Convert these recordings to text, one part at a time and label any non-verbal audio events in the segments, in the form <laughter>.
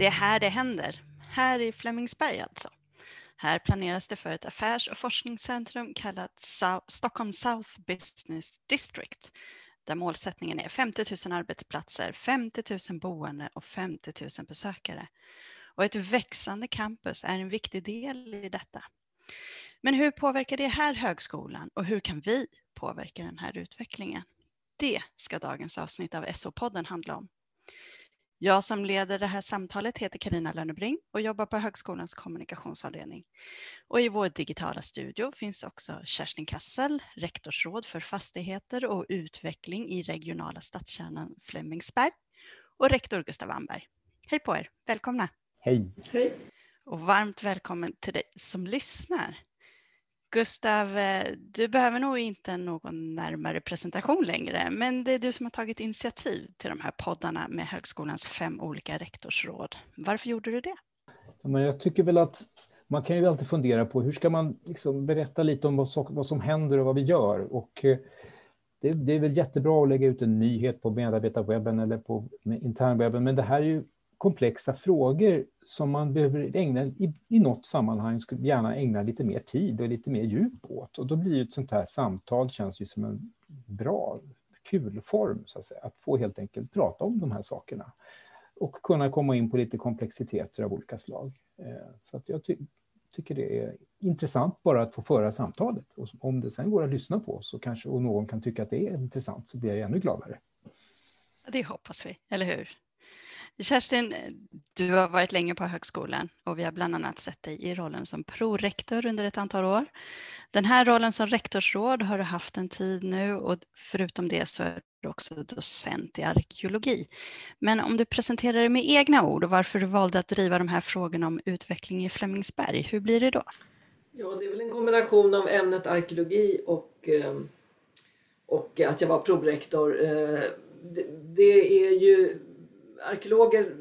Det är här det händer. Här i Flemingsberg alltså. Här planeras det för ett affärs och forskningscentrum kallat South, Stockholm South Business District där målsättningen är 50 000 arbetsplatser, 50 000 boende och 50 000 besökare. Och ett växande campus är en viktig del i detta. Men hur påverkar det här högskolan och hur kan vi påverka den här utvecklingen? Det ska dagens avsnitt av SO-podden handla om. Jag som leder det här samtalet heter Karina Lönnebring och jobbar på högskolans kommunikationsavdelning. Och i vår digitala studio finns också Kerstin Kassel, rektorsråd för fastigheter och utveckling i regionala stadskärnan Flemingsberg och rektor Gustav Wannberg. Hej på er, välkomna! Hej! Hej! Och varmt välkommen till dig som lyssnar. Gustav, eh, du behöver nog inte någon närmare presentation längre, men det är du som har tagit initiativ till de här poddarna med högskolans fem olika rektorsråd. Varför gjorde du det? Men jag tycker väl att man kan ju alltid fundera på hur ska man liksom berätta lite om vad, som händer och vad vi gör. Och eh, det, det, är väl jättebra att lägga ut en nyhet på medarbetarwebben eller på internwebben, men det här är ju komplexa frågor som man behöver ägna, i, i något sammanhang skulle gärna ägna lite mer tid och lite mer djup åt. Och då blir ju ett sånt här samtal känns ju som en bra, kul form, så att, säga, att få helt enkelt prata om de här sakerna. Och kunna komma in på lite komplexiteter av olika slag. Eh, så att jag ty tycker det är intressant bara att få föra samtalet. Och om det sen går att lyssna på så kanske, och någon kan tycka att det är intressant så blir jag ännu gladare. Det hoppas vi, eller hur? Kerstin, du har varit länge på högskolan och vi har bland annat sett dig i rollen som prorektor under ett antal år. Den här rollen som rektorsråd har du haft en tid nu och förutom det så är du också docent i arkeologi. Men om du presenterar dig med egna ord och varför du valde att driva de här frågorna om utveckling i Flemingsberg, hur blir det då? Ja, det är väl en kombination av ämnet arkeologi och, eh, och att jag var prorektor. Eh, det är ju arkeologer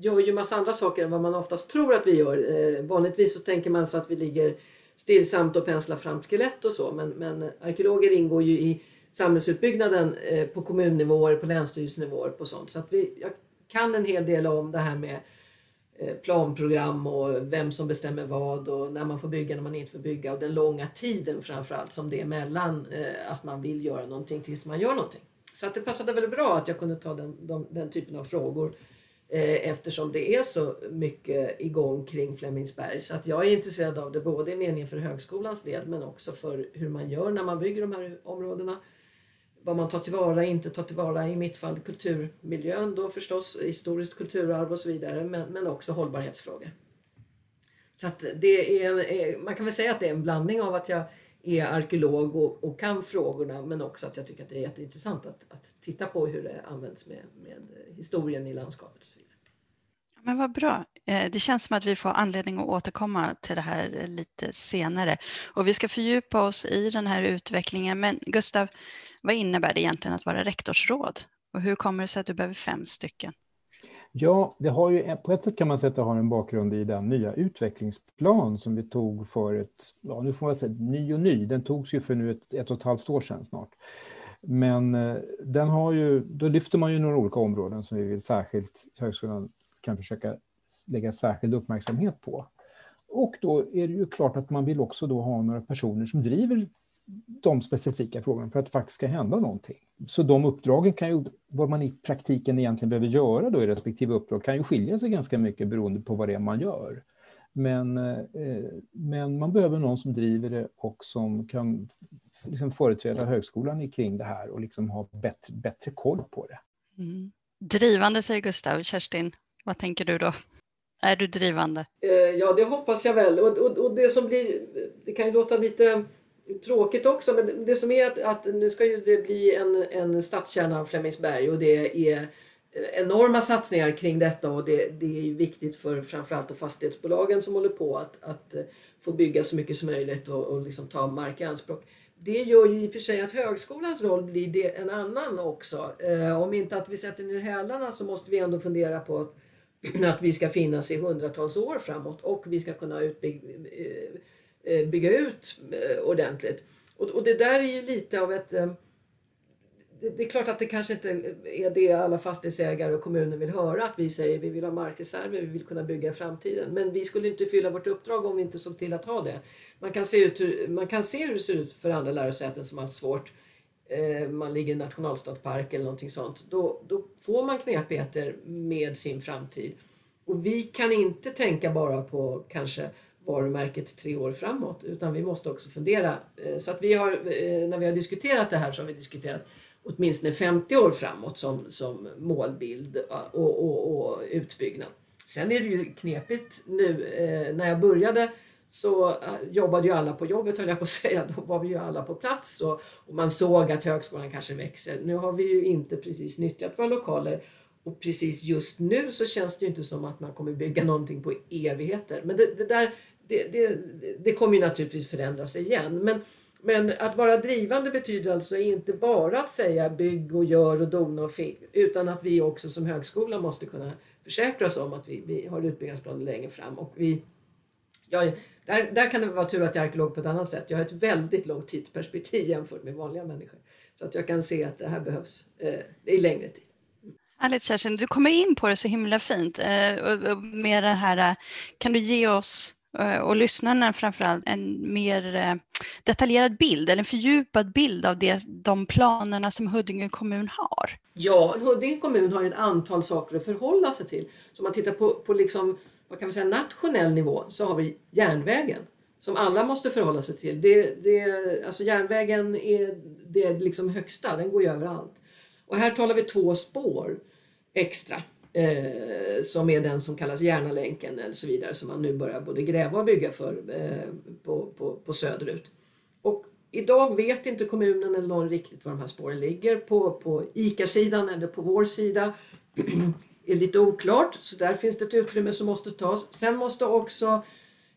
gör ju massa andra saker än vad man oftast tror att vi gör. Eh, vanligtvis så tänker man sig att vi ligger stillsamt och penslar fram skelett och så men, men arkeologer ingår ju i samhällsutbyggnaden eh, på kommunnivåer, på länsstyrelsenivåer på sånt. Så att vi, jag kan en hel del om det här med eh, planprogram och vem som bestämmer vad och när man får bygga, när man inte får bygga och den långa tiden framförallt som det är mellan eh, att man vill göra någonting tills man gör någonting. Så att det passade väldigt bra att jag kunde ta den, de, den typen av frågor eh, eftersom det är så mycket igång kring Flemingsberg. Så att jag är intresserad av det både i meningen för högskolans del men också för hur man gör när man bygger de här områdena. Vad man tar tillvara, inte tar tillvara, i mitt fall kulturmiljön då förstås, historiskt kulturarv och så vidare men, men också hållbarhetsfrågor. Så att det är, man kan väl säga att det är en blandning av att jag är arkeolog och, och, kan frågorna men också att jag tycker att det är jätteintressant att, att titta på hur det används med, med historien i landskapet. Och så vidare. Men vad bra. Eh, det känns som att vi får anledning att återkomma till det här lite senare. Och vi ska fördjupa oss i den här utvecklingen. Men Gustav, vad innebär det egentligen att vara rektorsråd? Och hur kommer det sig att du behöver fem stycken? Ja, det har ju, på ett sätt kan man säga att det har en bakgrund i den nya utvecklingsplan som vi tog för ett, ja nu får man säga ny och ny, den togs ju för nu ett, ett och ett halvt år sedan snart. Men eh, den har ju, då lyfter man ju några olika områden som vi vill särskilt, högskolan kan försöka lägga särskild uppmärksamhet på. Och då är det ju klart att man vill också då ha några personer som driver de specifika frågorna för att det faktiskt ska hända någonting. Så de uppdragen kan ju, vad man i praktiken egentligen behöver göra då i respektive uppdrag kan ju skilja sig ganska mycket beroende på vad det är man gör. Men, eh, men man behöver någon som driver det och som kan liksom företräda högskolan kring det här och liksom ha bättre, bättre koll på det. Mm. Drivande säger Gustav. Kerstin, vad tänker du då? Är du drivande? Eh, ja, det hoppas jag väl. Och, och, och det som blir, det kan ju låta lite tråkigt också men det som är att, att nu ska ju det bli en, en stadskärna av Flemingsberg och det är enorma satsningar kring detta och det, det är viktigt för framförallt fastighetsbolagen som håller på att, att få bygga så mycket som möjligt och, och liksom ta mark i anspråk. Det gör ju i och för sig att högskolans roll blir det en annan också. Eh, om inte att vi sätter ner hälarna så måste vi ändå fundera på att, <clears throat> att vi ska finnas i hundratals år framåt och vi ska kunna utbygga eh, Eh, Eh, bygga ut eh, ordentligt. Och, och det där är ju lite av ett... Eh, det är klart att det kanske inte är det alla fastighetsägare och kommuner vill höra att vi säger vi vill ha markreserver, vi vill kunna bygga i framtiden. Men vi skulle inte fylla vårt uppdrag om vi inte såg till att ha det. Man kan se, ut hur, man kan se hur det ser ut för andra lärosäten som har haft svårt. Man ligger i nationalstadspark eller någonting sånt. Då, då får man knepigheter med sin framtid. Och vi kan inte tänka bara på kanske varumärket tre år framåt utan vi måste också fundera. Eh, så att vi har, eh, när vi har diskuterat det här så har vi diskuterat åtminstone 50 år framåt som, som målbild eh, och, och, och utbyggnad. Sen är det ju knepigt nu. När jag började så jobbade ju alla på jobbet höll jag på att <laughs> säga. Då var vi ju alla på plats och, och man såg att högskolan kanske växer. Nu har vi ju inte precis nyttjat våra lokaler och precis just nu så känns det ju inte som att man kommer bygga någonting på evigheter. Men det, det där det, det, det kommer ju naturligtvis förändras igen. Men, men att vara drivande betyder alltså inte bara att säga bygg och gör och dona och fick, utan att vi också som högskola måste kunna försäkra oss om att vi, vi har utbyggnadsplaner längre fram. Och vi, ja, där, där kan det vara tur att jag är arkeolog på ett annat sätt. Jag har ett väldigt långt tidsperspektiv jämfört med vanliga människor. Så att jag kan se att det här behövs eh, i längre tid. Härligt Kerstin, du kommer in på det så himla fint. Eh, med det här, eh, kan du ge oss Eh, och lyssnarna framförallt en mer eh, detaljerad bild eller en fördjupad bild av det, de planerna som Huddinge kommun har? Ja, Huddinge kommun har ett antal saker att förhålla sig till. Så om man tittar på, på liksom, vad kan man säga, nationell nivå så har vi järnvägen som alla måste förhålla sig till. Det, det, alltså järnvägen är det liksom högsta, den går ju överallt. Och här talar vi två spår extra eh, som är den som kallas Järnalänken eller så vidare som man nu börjar både gräva och bygga för eh, på, på, på söderut. Och idag vet inte kommunen eller någon riktigt var de här spåren ligger. På, på ICA-sidan eller på vår sida <clears throat> är lite oklart så där finns det ett utrymme som måste tas. Sen måste också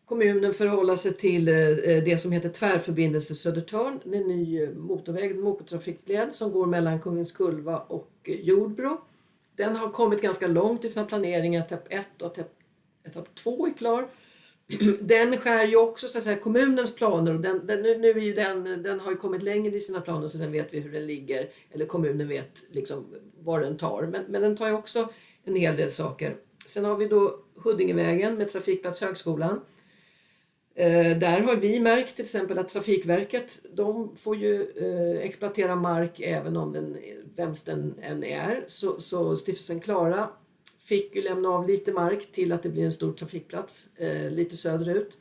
kommunen förhålla sig till eh, eh, det som heter Tvärförbindelse Södertörn, en ny eh, motorväg, motortrafikled som går mellan Kungens Kulva och Jordbro. Den har kommit ganska långt i sina planeringar. Etapp 1 och etapp 2 är klar. <clears throat> Den skär ju också så att säga, kommunens planer och den, den, nu är ju den, den har ju kommit längre i sina planer så den vet vi hur den ligger. Eller kommunen vet liksom var den tar. Men, men den tar ju också en hel del saker. Sen har vi då Huddingevägen med Trafikplats Högskolan. Eh, där har vi märkt till exempel att Trafikverket de får ju eh, exploatera mark även om den, vems den än är. Så, så Stiftelsen Klara fick ju lämna av lite mark till att det blir en stor trafikplats eh, lite söderut.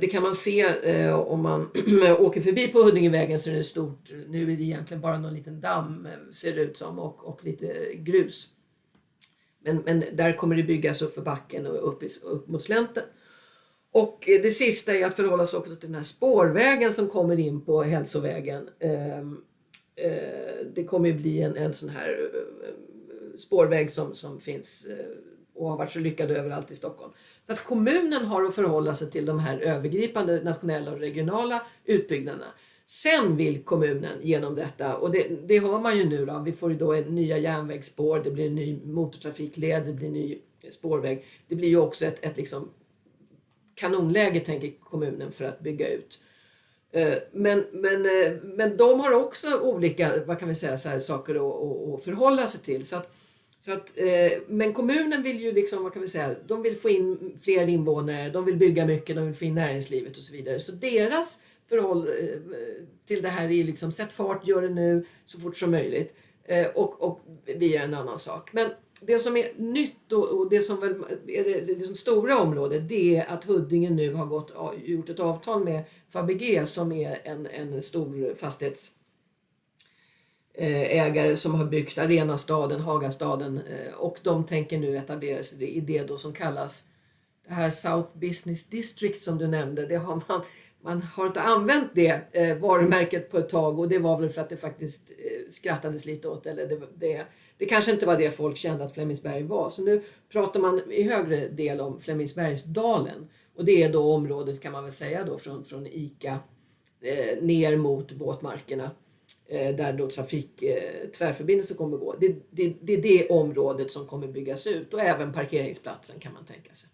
Det kan man se om man <clears throat> åker förbi på Huddingevägen så är det stort. Nu är det egentligen bara någon liten damm ser det ut som och, och lite grus. Men, men där kommer det byggas upp för backen och upp, i, upp mot slänten. Och det sista är att förhålla sig också till den här spårvägen som kommer in på hälsovägen. Ehm, eh, det kommer ju bli en, en sån här eh, spårväg som, som finns eh, och har varit så lyckad överallt i Stockholm. Så att kommunen har att förhålla sig till de här övergripande nationella och regionala utbyggnaderna. Sen vill kommunen genom detta, och det, det hör man ju nu då, vi får ju då nya järnvägsspår, det blir en ny motortrafikled, det blir en ny spårväg. Det blir ju också ett, ett liksom kanonläge tänker kommunen för att bygga ut. Eh, men, men, eh, men de har också olika vad kan vi säga, så här, saker att, att förhålla sig till. Så att, så att, eh, men kommunen vill ju liksom, vad kan vi säga, de vill få in fler invånare, de vill bygga mycket, de vill få in näringslivet och så vidare. Så deras förhåll till det här är liksom sätt fart, gör det nu så fort som möjligt. Och, och vi är en annan sak. Men det som är nytt och, och det som väl är det liksom stora området det är att Huddinge nu har gått, gjort ett avtal med Fabege som är en, en stor fastighetsägare eh, som har byggt Arenastaden, Hagastaden eh, och de tänker nu etablera sig i det då som kallas det här South Business District som du nämnde. Det har man, man har inte använt det eh, varumärket på ett tag och det var väl för att det faktiskt skrattades lite åt eller det, det det kanske inte var det folk kände att Flemingsberg var. Så nu pratar man i högre del om Flemingsbergsdalen. Och det är då området kan man väl säga då från, från ICA eh, ner mot våtmarkerna. Eh, där då trafik, eh, tvärförbindelsen kommer gå. Det, det, det är det området som kommer byggas ut och även parkeringsplatsen kan man tänka sig.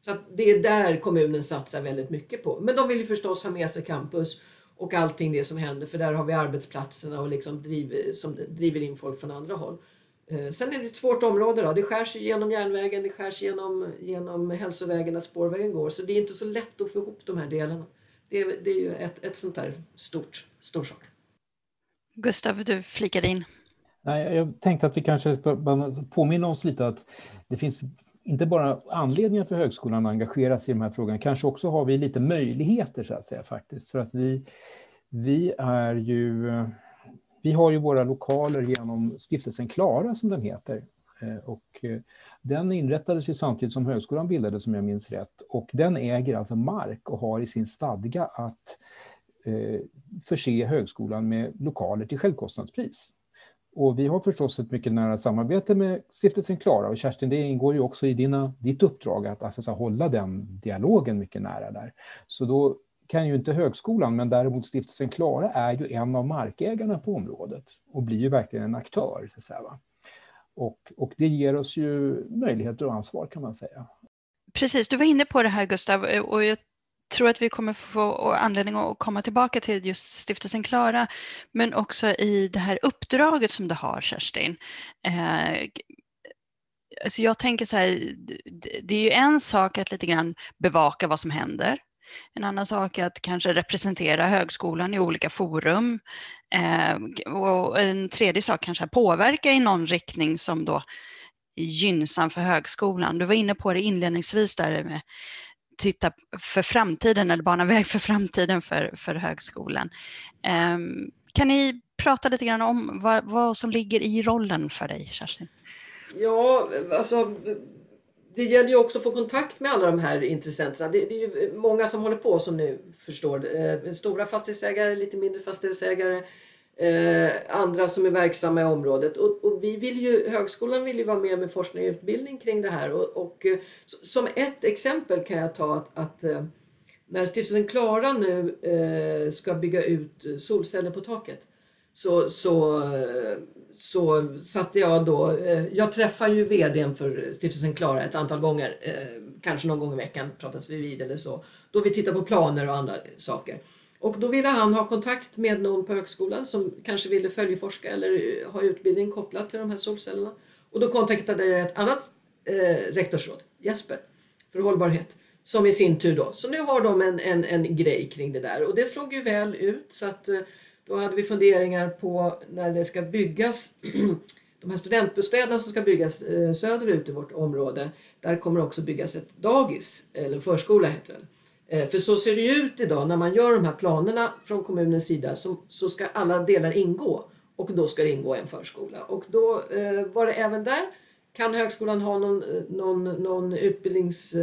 Så det är där kommunen satsar väldigt mycket på. Men de vill ju förstås ha med sig campus och allting det som händer för där har vi arbetsplatserna och liksom driv, som driver in folk från andra håll. Eh, sen är det ett svårt område. Då. Det skärs genom järnvägen, det skärs genom, genom hälsovägen där spårvägen går. Så det är inte så lätt att få ihop de här delarna. Det är, det är ju ett, ett sånt där stort, stor sak. Gustav, du flikade in. Nej, jag tänkte att vi kanske påminner oss lite att det finns inte bara anledningar för högskolan att engagera sig i de här frågorna, kanske också har vi lite möjligheter så att säga faktiskt. För att vi, vi är ju vi har ju våra lokaler genom stiftelsen Klara som den heter. Eh, och eh, den inrättades ju samtidigt som högskolan bildades om jag minns rätt. Och den äger alltså mark och har i sin stadga att eh, förse högskolan med lokaler till självkostnadspris. Och vi har förstås ett mycket nära samarbete med stiftelsen Klara och Kerstin, det ingår ju också i dina, ditt uppdrag att alltså, hålla den dialogen mycket nära där. Så då kan ju inte högskolan, men däremot stiftelsen Klara är ju en av markägarna på området och blir ju verkligen en aktör. Så här, och, och det ger oss ju möjligheter och ansvar kan man säga. Precis, du var inne på det här Gustav och jag tror att vi kommer få anledning att komma tillbaka till just stiftelsen Klara, men också i det här uppdraget som du har Kerstin. Eh, alltså jag tänker så här, det är ju en sak att lite grann bevaka vad som händer en annan sak är att kanske representera högskolan i olika forum. Eh, och en tredje sak kanske är att påverka i någon riktning som då är gynnsam för högskolan. Du var inne på det inledningsvis där med titta för framtiden eller bana väg för framtiden för, för högskolan. Eh, kan ni prata lite grann om vad, vad som ligger i rollen för dig, Kerstin? Ja, alltså det gäller ju också att få kontakt med alla de här intressenterna. Det, det, är ju många som håller på som ni förstår. Eh, stora fastighetsägare, lite mindre fastighetsägare, eh, andra som är verksamma i området. Och, och, vi vill ju, högskolan vill ju vara med med forskning och utbildning kring det här. Och, och eh, som ett exempel kan jag ta att, att eh, när stiftelsen Klara nu eh, ska bygga ut solceller på taket så, så, eh, så satte jag då, eh, jag träffar ju vdn för stiftelsen Klara ett antal gånger, eh, kanske någon gång i veckan pratas vi vid eller så, då vi tittar på planer och andra saker. Och då ville han ha kontakt med någon på högskolan som kanske ville följeforska eller eh, ha utbildning kopplat till de här solcellerna. Och då kontaktade jag ett annat eh, rektorsråd, Jesper, för hållbarhet, som i sin tur då, så nu har de en, en, en grej kring det där och det slog ju väl ut så att eh, då hade vi funderingar på när det ska byggas <clears throat> de här studentbostäderna som ska byggas eh, söderut i vårt område, där kommer också byggas ett dagis, eller förskola heter det. Eh, för så ser det ut idag när man gör de här planerna från kommunens sida så, så ska alla delar ingå och då ska det ingå en förskola. Och då eh, var det även där, kan högskolan ha någon, någon, någon utbildnings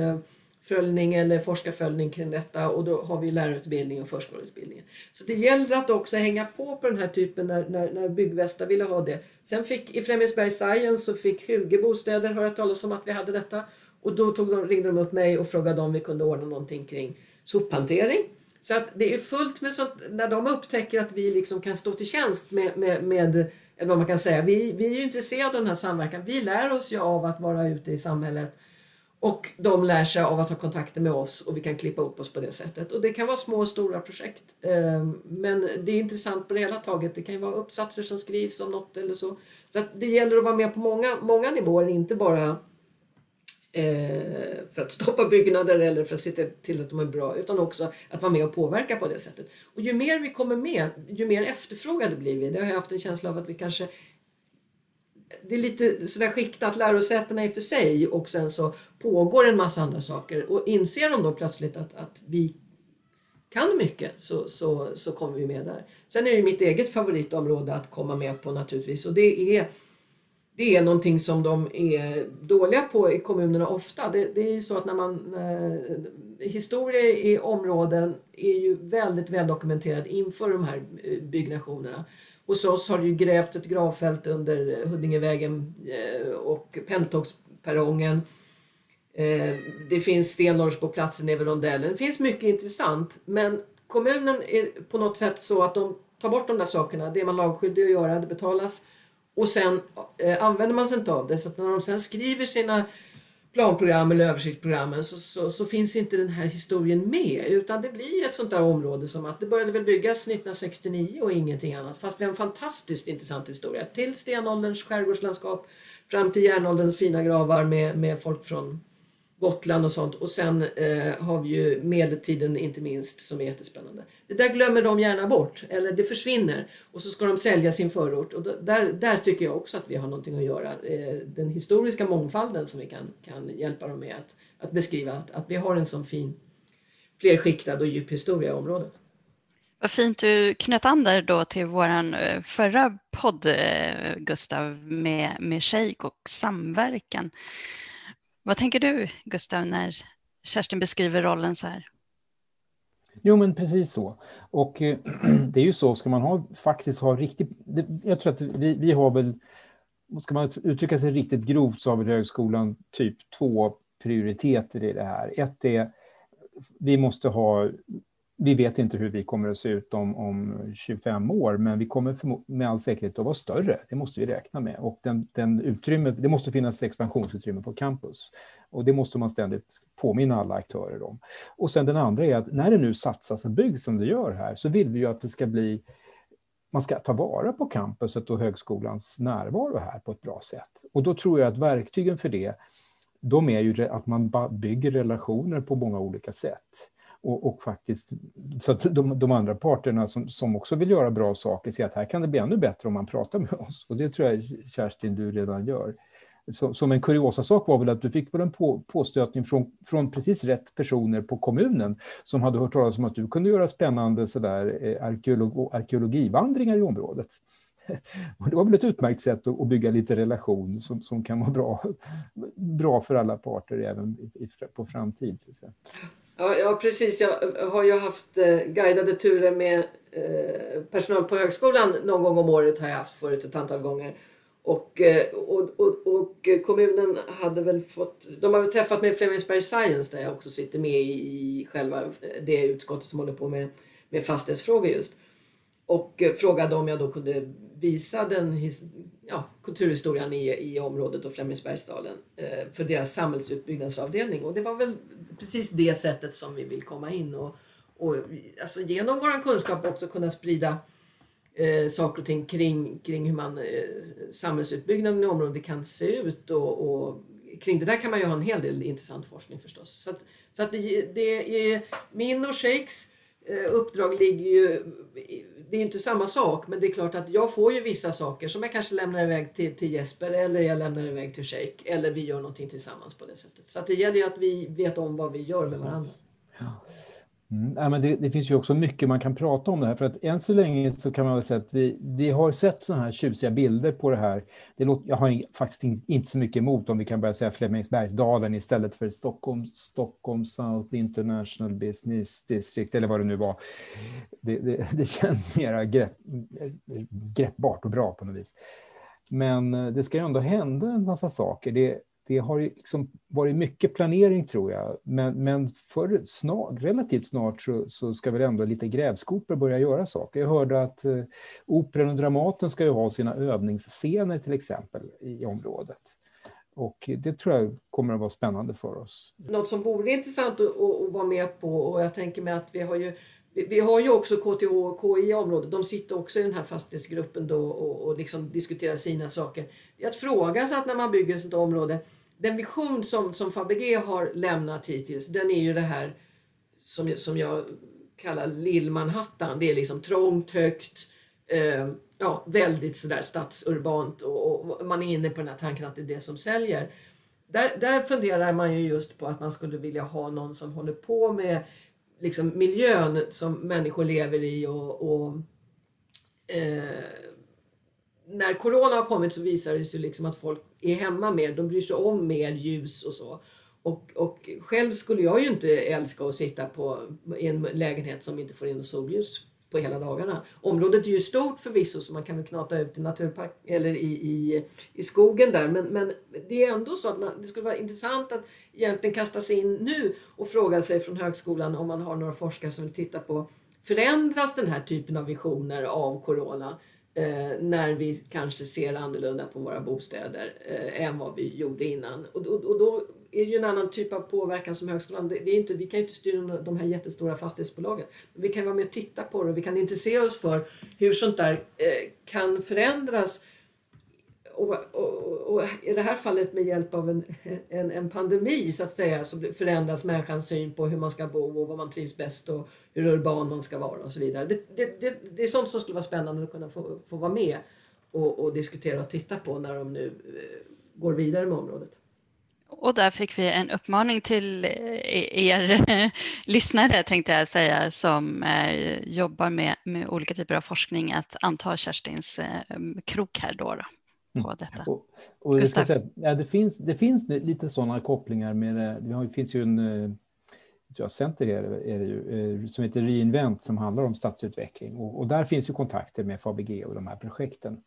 uppföljning eller forskarföljning kring detta och då har vi lärarutbildning och förskoleutbildning. Så det gäller att också hänga på på den här typen när, när, när Byggvästa ville ha det. Sen fick i Flemingsberg Science så fick Huge Bostäder höra talas om att vi hade detta och då tog de, ringde de upp mig och frågade om vi kunde ordna någonting kring sophantering. Så att det är fullt med sånt, när de upptäcker att vi liksom kan stå till tjänst med, med, med eller vad man kan säga, vi, vi är ju intresserade av den här samverkan. Vi lär oss ju av att vara ute i samhället och de lär sig av att ha kontakter med oss och vi kan klippa upp oss på det sättet. Och det kan vara små och stora projekt. Ehm, men det är intressant på det hela taget. Det kan ju vara uppsatser som skrivs om något eller så. Så det gäller att vara med på många, många nivåer, inte bara eh, för att stoppa byggnader eller för att se till att de är bra, utan också att vara med och påverka på det sättet. Och ju mer vi kommer med, ju mer efterfrågade blir vi. Det har jag haft en känsla av att vi kanske det är lite sådär skiktat, lärosätena i för sig och sen så pågår en massa andra saker och inser de då plötsligt att, att vi kan mycket så, så, så kommer vi med där. Sen är det mitt eget favoritområde att komma med på naturligtvis och det är det är någonting som de är dåliga på i kommunerna ofta. Det, det är ju så att när man historia i områden är ju väldigt väl dokumenterad inför de här eh, byggnationerna. Hos oss har det ju grävts ett gravfält under eh, Huddingevägen eh, och pendeltågsperrongen. Det finns stenårs på platsen över rondellen. Det finns mycket intressant men kommunen är på något sätt så att de tar bort de där sakerna. Det är man lagskyldig att göra, det betalas. Och sen använder man sig inte av det. Så att när de sen skriver sina planprogram eller översiktsprogrammen så, så, så, finns inte den här historien med utan det blir ett sånt där område som att det började väl byggas 1969 och ingenting annat. Fast vi har en fantastiskt intressant historia. Till stenålderns skärgårdslandskap fram till järnålderns fina gravar med, med folk från Gotland och sånt och sen eh, har vi ju medeltiden inte minst som är jättespännande. Det där glömmer de gärna bort eller det försvinner och så ska de sälja sin förort och där, där tycker jag också att vi har någonting att göra. Eh, den historiska mångfalden som vi kan, kan hjälpa dem med att, att beskriva att, att vi har en sån fin flerskiktad och djup historia i området. Vad fint du knöt an där då till våran eh, förra podd, eh, Gustav, med, med Shake och samverkan. Vad tänker du, Gustav, när Kerstin beskriver rollen så här? Jo, men precis så. Och eh, <clears throat> det är ju så, ska man ha, faktiskt ha riktigt... jag tror att vi, vi har väl, ska man uttrycka sig riktigt grovt så har väl högskolan typ två prioriteter i det här. Ett är, vi måste ha vi vet inte hur vi kommer att se ut om, om 25 år, men vi kommer med all säkerhet att vara större. Det måste vi räkna med. Och den, den utrymme, det måste finnas expansionsutrymme på campus. Och det måste man ständigt påminna alla aktörer om. Och sen den andra är att när det nu satsas och byggs som det gör här, så vill vi ju att det ska bli man ska ta vara på campuset och högskolans närvaro här på ett bra sätt. Och då tror jag att verktygen för det, de är ju att man bygger relationer på många olika sätt. Och, och, faktiskt, så att de, de, andra parterna som, som också vill göra bra saker ser att här kan det bli ännu bättre om man pratar med oss. Och det tror jag, Kerstin, du redan gör. Så, som en kuriosa sak var väl att du fick väl en på, påstötning från, från precis rätt personer på kommunen som hade hört talas om att du kunde göra spännande sådär, eh, arkeolog, arkeologivandringar i området. <laughs> Och det var väl ett utmärkt sätt att, bygga lite relation som, som kan vara bra, bra för alla parter även i, på framtid. Ja, ja, precis. Jag eh, har ju haft eh, guidade turer med eh, personal på högskolan någon gång om året har jag haft förut ett antal gånger. Och, eh, och, och, och, kommunen hade väl fått, de har väl träffat mig i Flemingsberg Science där jag också sitter med i, i själva eh, det utskottet som håller på med, med fastighetsfrågor just. Och eh, frågade om jag då kunde visa den ja, kulturhistorien i, i området och Flemingsbergsdalen eh, för deras samhällsutbyggnadsavdelning. Och det var väl precis det sättet som vi vill komma in och, och alltså genom vår kunskap också kunna sprida eh, saker och ting kring, kring hur man, eh, samhällsutbyggnaden i området kan se ut och, och, kring det där kan man ju ha en hel del intressant forskning förstås. Så, att, så att det, det är min och Shakes uppdrag ligger ju, det är inte samma sak men det är klart att jag får ju vissa saker som jag kanske lämnar iväg till, till Jesper eller jag lämnar iväg till Shake eller vi gör någonting tillsammans på det sättet. Så det gäller ju att vi vet om vad vi gör med varandra. Ja. Mm, ja, men det, det, finns ju också mycket man kan prata om det här, för att än så länge så kan man väl säga att vi, vi har sett sådana här tjusiga bilder på det här. Det låter, jag har faktiskt inte så mycket emot om vi kan börja säga Flemingsbergsdalen istället för Stockholm, Stockholm South International Business District eller vad det nu var. Det, det, <laughs> det känns mera grepp, greppbart och bra på något vis. Men eh, det ska ju ändå hända en massa saker. Det, det har liksom varit mycket planering tror jag, men, men för snart, relativt snart så, så ska väl ändå lite grävskopor börja göra saker. Jag hörde att eh, Operan och Dramaten ska ju ha sina övningsscener till exempel i området. Och det tror jag kommer att vara spännande för oss. Något som vore intressant att, att vara med på och jag tänker mig att vi har ju vi har ju också KTH och KI området. De sitter också i den här fastighetsgruppen då och, och liksom diskuterar sina saker. Att fråga så att när man bygger ett sådant område den vision som, som Fabege har lämnat hittills, den är ju det här som, som jag kallar Lill-Manhattan. Det är liksom trångt, högt, eh, ja, väldigt sådär stadsurbant och, och, man är inne på den här tanken att det är det som säljer. Där, där funderar man ju just på att man skulle vilja ha någon som håller på med liksom miljön som människor lever i och, och eh, när corona har kommit så visar det sig liksom att folk är hemma mer, de bryr sig om mer ljus och så. Och, och själv skulle jag ju inte älska att sitta på, i en lägenhet som inte får in solljus på hela dagarna. Området är ju stort förvisso så man kan väl knata ut i naturpark eller i, i, i skogen där men, men det är ändå så att man, det skulle vara intressant att egentligen kasta sig in nu och fråga sig från högskolan om man har några forskare som vill titta på förändras den här typen av visioner av corona eh, när vi kanske ser annorlunda på våra bostäder eh, än vad vi gjorde innan. Och, och, och, då är det ju en annan typ av påverkan som högskolan, det, det är inte, vi kan ju inte styra de här jättestora fastighetsbolagen. Men vi kan vara med och titta på det och vi kan intressera oss för hur sånt där eh, kan förändras och, och, och, i det här fallet med hjälp av en, en, en, pandemi så att säga så förändras människans syn på hur man ska bo och vad man trivs bäst och hur urban man ska vara och så vidare. Det, det, det, det är sånt som skulle vara spännande att kunna få, få vara med och, och diskutera och titta på när de nu eh, går vidare med området. Och där fick vi en uppmaning till eh, er <laughs> lyssnare tänkte jag säga som eh, jobbar med, med olika typer av forskning att anta Kerstins eh, krok här då. då på mm. detta. Och, och jag säga, ja, det, finns, det finns lite sådana kopplingar med det. Det finns ju en eh, ja, center är det, är det ju, eh, som heter Reinvent som handlar om stadsutveckling och, och, där finns ju kontakter med Fabg och de här projekten.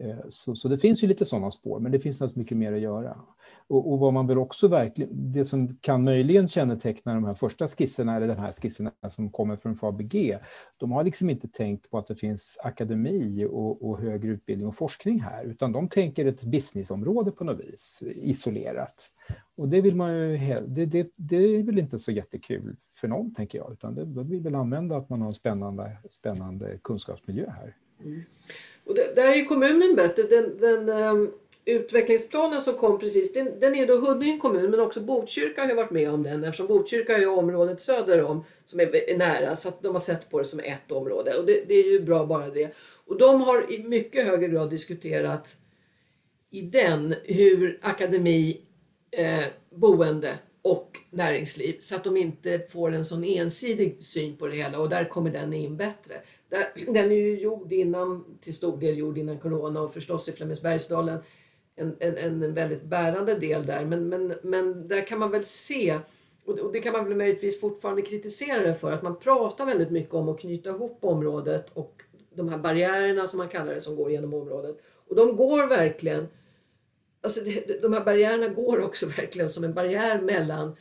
Eh, så, så, det finns ju lite sådana spår, men det finns naturligtvis mycket mer att göra. Och, och, vad man väl också verkligen, det som kan möjligen känneteckna de här första skisserna, eller de här skisserna som kommer från Fabg, de har liksom inte tänkt på att det finns akademi och, och högre utbildning och forskning här, utan de tänker ett businessområde på något vis, isolerat. Och det vill man ju, det, det, det är väl inte så jättekul för någon, tänker jag, utan det, de vill väl använda att man har en spännande, spännande kunskapsmiljö här. Mm. Och det, där är ju kommunen bättre. Den, den um, utvecklingsplanen som kom precis, den, den är då Huddinge kommun men också Botkyrka har ju varit med om den eftersom Botkyrka är ju området söder om som är, är nära så att de har sett på det som ett område och det, det, är ju bra bara det. Och de har i mycket högre grad diskuterat i den hur akademi, eh, boende och näringsliv så att de inte får en sån ensidig syn på det hela och där kommer den in bättre. Den är ju gjord innan, till stor del gjord innan corona och förstås i Flemingsbergsdalen en, en, en väldigt bärande del där. Men, men, men där kan man väl se, och det kan man väl möjligtvis fortfarande kritisera det för, att man pratar väldigt mycket om att knyta ihop området och de här barriärerna som man kallar det som går genom området. Och de går verkligen, alltså de här barriärerna går också verkligen som en barriär mellan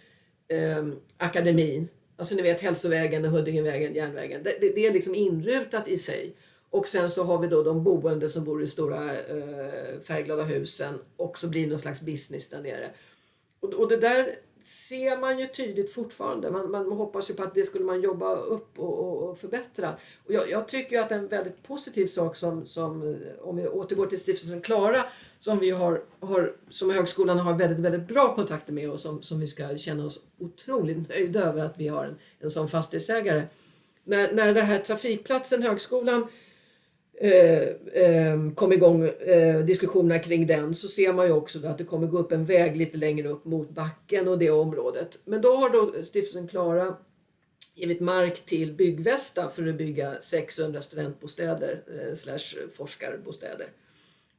eh, akademin Alltså ni vet Hälsovägen, Huddingevägen, järnvägen. Det, det, det, är liksom inrutat i sig. Och sen så har vi då de boende som bor i stora eh, färgglada husen och så blir det någon slags business där nere. Och, och det där ser man ju tydligt fortfarande. Man, man hoppas ju på att det skulle man jobba upp och, och, och förbättra. Och jag, jag, tycker att en väldigt positiv sak som, som eh, om vi återgår till stiftelsen Klara som vi har, har som högskolan har väldigt, väldigt bra kontakter med och som, som vi ska känna oss otroligt nöjda över att vi har en, en sån fastighetsägare. När, när det här trafikplatsen, högskolan, eh, Eh, eh, kom igång eh, diskussionerna kring den så ser man ju också att det kommer gå upp en väg lite längre upp mot backen och det området. Men då har då stiftelsen Klara givit mark till Byggvästa för att bygga 600 studentbostäder slash forskarbostäder.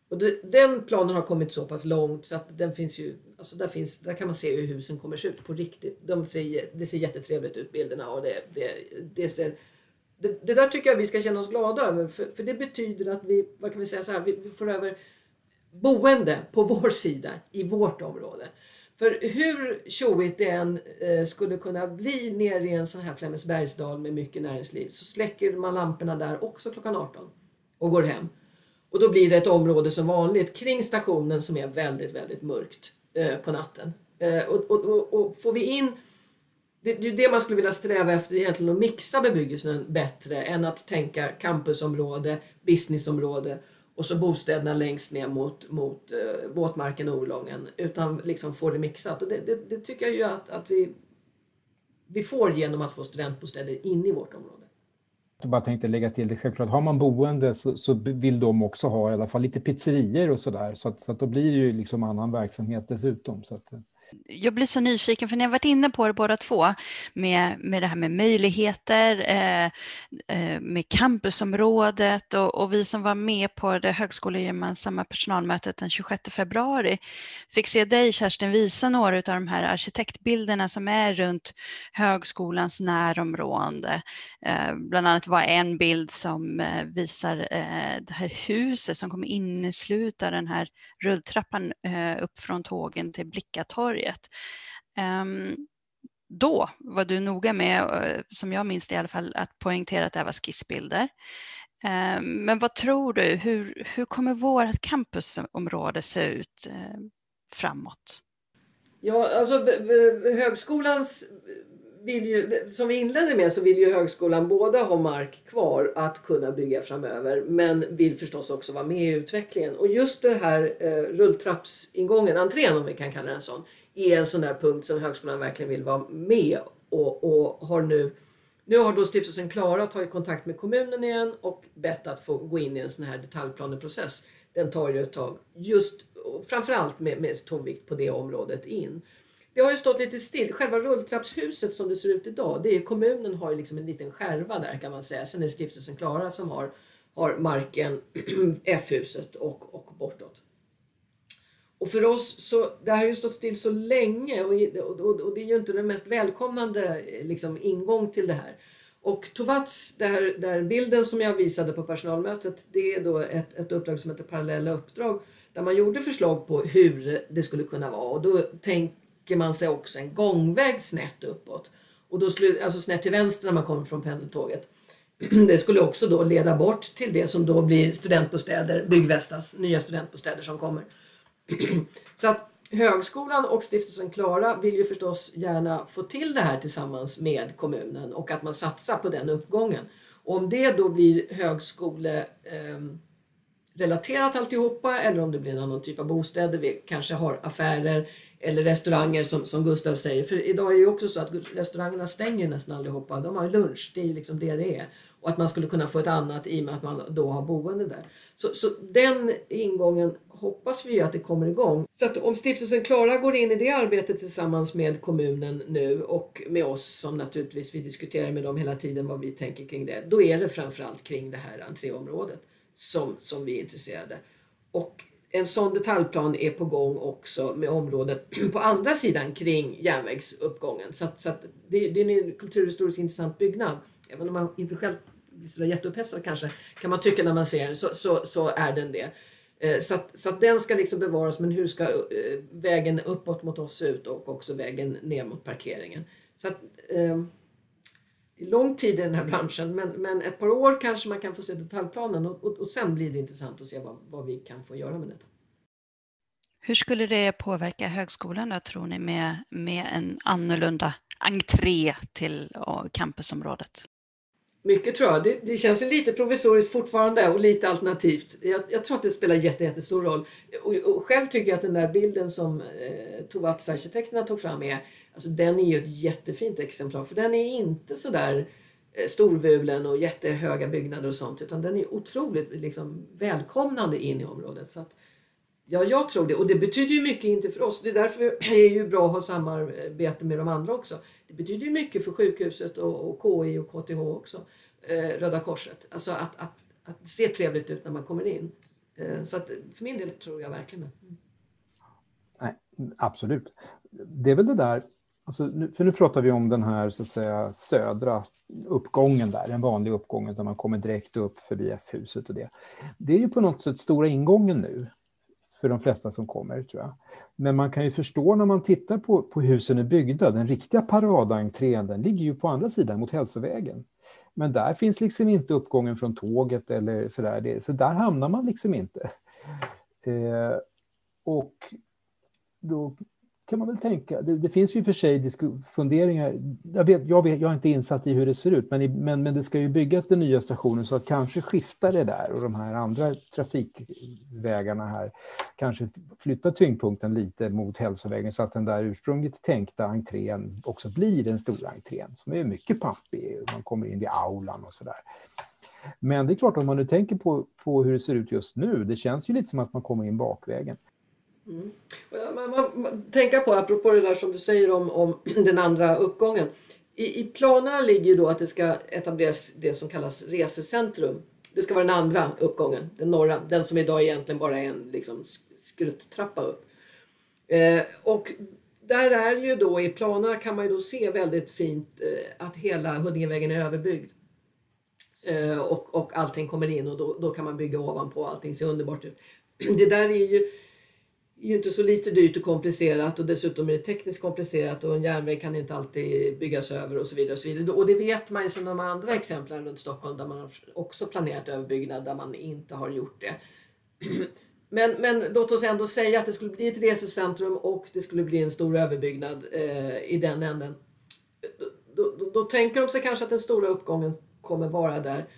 Och det, den planen har kommit så pass långt så att den finns ju, alltså där, finns, där kan man se hur husen kommer se ut på riktigt. De ser, det ser jättetrevligt ut bilderna och det, det, det ser det, det, där tycker jag vi ska känna oss glada över för, för det betyder att vi, vad kan vi säga så här, vi, vi får över boende på vår sida i vårt område. För hur tjoigt det än eh, skulle kunna bli nere i en sån här Flemingsbergsdal med mycket näringsliv så släcker man lamporna där också klockan 18 och går hem. Och då blir det ett område som vanligt kring stationen som är väldigt, väldigt mörkt eh, på natten. Eh, och, och, och, och, får vi in det, det är det man skulle vilja sträva efter egentligen att mixa bebyggelsen bättre än att tänka campusområde, businessområde och så bostäderna längst ner mot, mot uh, våtmarken och Orlången utan liksom få det mixat. Och det, det, det, tycker jag ju att, att vi, vi får genom att få studentbostäder in i vårt område. Jag bara tänkte lägga till det självklart. Har man boende så, så vill de också ha i alla fall lite pizzerier och sådär. Så, att, så att då blir det ju liksom annan verksamhet dessutom. Så att, eh jag blir så nyfiken, för ni har varit inne på det båda två, med, med det här med möjligheter, eh, eh med campusområdet och, och, vi som var med på det högskolegemensamma personalmötet den 26 februari fick se dig Kerstin visa några av de här arkitektbilderna som är runt högskolans närområde. Eh, bland annat var en bild som eh, visar eh, det här huset som kommer innesluta den här rulltrappan eh, upp från tågen till Blickatorget. Ehm, då var du noga med, eh, som jag minns det i alla fall, att poängtera att det här var skissbilder. Ehm, men vad tror du, hur, hur kommer vårt campusområde se ut eh, framåt? Ja, alltså högskolans eh, vill ju, som vi inledde med så vill ju högskolan både ha mark kvar att kunna bygga framöver men vill förstås också vara med i utvecklingen. Och just det här eh, rulltrappsingången, entrén om vi kan kalla den sån, är en sån där punkt som högskolan verkligen vill vara med och, och har nu nu har då stiftelsen Klara tagit kontakt med kommunen igen och bett att få gå in i en sån här detaljplaneprocess. Den tar ju ett tag, just framförallt med, med tonvikt på det området in. Det har ju stått lite still. Själva rulltrappshuset som det ser ut idag, det är kommunen har ju liksom en liten skärva där kan man säga. Sen är det stiftelsen Klara som har, har marken, <clears throat> F-huset och, och bortåt. Och för oss så, det här har ju stått still så länge och, och, och det är ju inte den mest välkomnande eh, liksom, ingång till det här. Och Tovats, det bilden som jag visade på personalmötet, det är då ett, ett uppdrag som heter Parallella uppdrag där man gjorde förslag på hur det skulle kunna vara och då tänker man sig också en gångväg snett uppåt. Och då skulle, alltså snett till vänster när man kommer från pendeltåget. <clears throat> Det skulle också då leda bort till det som då blir studentbostäder, Byggvästas nya studentbostäder som kommer. <clears throat> Så att högskolan och stiftelsen Klara vill ju förstås gärna få till det här tillsammans med kommunen och att man satsar på den uppgången. Och om det då blir högskole eh, relaterat alltihopa eller om det blir någon typ av bostäder, vi kanske har affärer eller restauranger som, som Gustav säger. För idag är det ju också så att restaurangerna stänger nästan allihopa. De har lunch, det är ju liksom det det är. Och att man skulle kunna få ett annat i och med att man då har boende där. Så, så den ingången hoppas vi ju att det kommer igång. Så att om stiftelsen Klara går in i det arbetet tillsammans med kommunen nu och med oss som naturligtvis vi diskuterar med dem hela tiden vad vi tänker kring det. Då är det framförallt kring det här entréområdet som, som vi är intresserade. Och en sån detaljplan är på gång också med området <clears throat> på andra sidan kring järnvägsuppgången. Så, att, så att det, det, är en kulturhistoriskt intressant byggnad. Även om man inte själv blir jätteupphetsad kanske, kan man tycka när man ser den, så, så, så är den det. Eh, så att, så att den ska liksom bevaras, men hur ska eh, vägen uppåt mot oss se ut och också vägen ner mot parkeringen. Så att, eh, det är lång tid i den här branschen, men, men ett par år kanske man kan få se detaljplanen och, och, och sen blir det intressant att se vad, vad vi kan få göra med detta. Hur skulle det påverka högskolan då, tror ni med, med en annorlunda entré till eh, campusområdet? Mycket tror jag. Det, det känns ju lite provisoriskt fortfarande och lite alternativt. Jag, jag tror att det spelar jätte, jättestor roll. Och, och själv tycker jag att den där bilden som eh, Tovats arkitekterna tog fram är, alltså den är ju ett jättefint exemplar för den är inte sådär eh, storvulen och jättehöga byggnader och sånt utan den är otroligt liksom, välkomnande in i området. Så att, ja, jag tror det och det betyder ju mycket inte för oss. Det är därför det är ju bra att ha samarbete med de andra också. Det betyder ju mycket för sjukhuset och, och KI och KTH också, eh, Röda Korset. Alltså att, att, att det ser trevligt ut när man kommer in. Eh, så att för min del tror jag verkligen det. Mm. Nej, absolut. Det är väl det där, alltså, för nu pratar vi om den här så att säga södra uppgången där, den vanliga uppgången där man kommer direkt upp förbi F-huset och det. Det är ju på något sätt stora ingången nu för de flesta som kommer, tror jag. Men man kan ju förstå när man tittar på, på husen är byggda, den riktiga paradentrén, den ligger ju på andra sidan mot hälsovägen. Men där finns liksom inte uppgången från tåget eller sådär, så där hamnar man liksom inte. Eh, och då kan man väl tänka. Det, det finns ju för sig funderingar. Jag, vet, jag, vet, jag är inte insatt i hur det ser ut, men, i, men, men det ska ju byggas den nya stationen så att kanske skiftar det där och de här andra trafikvägarna här kanske flyttar tyngdpunkten lite mot hälsovägen så att den där ursprungligt tänkta entrén också blir den stora entrén som är mycket pampig. Man kommer in i aulan och så där. Men det är klart, om man nu tänker på, på hur det ser ut just nu, det känns ju lite som att man kommer in bakvägen. Mm. Man, man, man, tänka på, apropå det där som du säger om, om <clears throat> den andra uppgången. I, I planerna ligger ju då att det ska etableras det som kallas resecentrum. Det ska vara den andra uppgången, den norra, den som idag egentligen bara är en liksom, skruttrappa upp. Eh, och där är ju då i planerna kan man ju då se väldigt fint eh, att hela Huddingevägen är överbyggd. Eh, och, och allting kommer in och då, då kan man bygga ovanpå, allting ser underbart ut. <clears throat> Det där är ju är ju inte så lite dyrt och komplicerat och dessutom är det tekniskt komplicerat och en järnväg kan inte alltid byggas över och så vidare. Och, så vidare. och det vet man ju som de andra exemplen runt Stockholm där man också planerat överbyggnad där man inte har gjort det. <clears throat> Men, men låt oss ändå säga att det skulle bli ett resecentrum och det skulle bli en stor överbyggnad eh, i den änden. Då, då, då, tänker de sig kanske att den stora uppgången kommer vara där.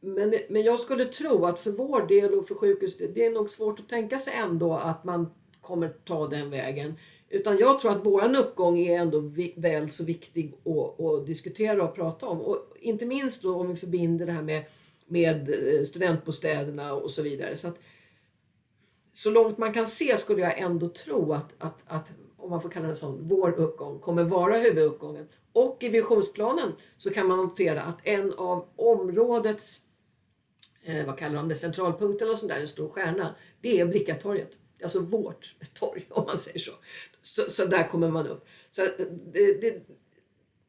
Men, men jag skulle tro att för vår del och för sjukhuset, det är nog svårt att tänka sig ändå att man kommer ta den vägen. Utan jag tror att våran uppgång är ändå väl så viktig att, att diskutera och prata om. Och inte minst då om vi förbinder det här med, med eh, studentbostäderna och så vidare. Så, att, så långt man kan se skulle jag ändå tro att, att, att om man får kalla det så, vår uppgång kommer vara huvuduppgången. Och i visionsplanen så kan man notera att en av områdets, eh, vad kallar de det, centralpunkter och sånt där, en stor stjärna, det är Brickatorget alltså vårt torg om man säger så. Så, så där kommer man upp. Så det, det,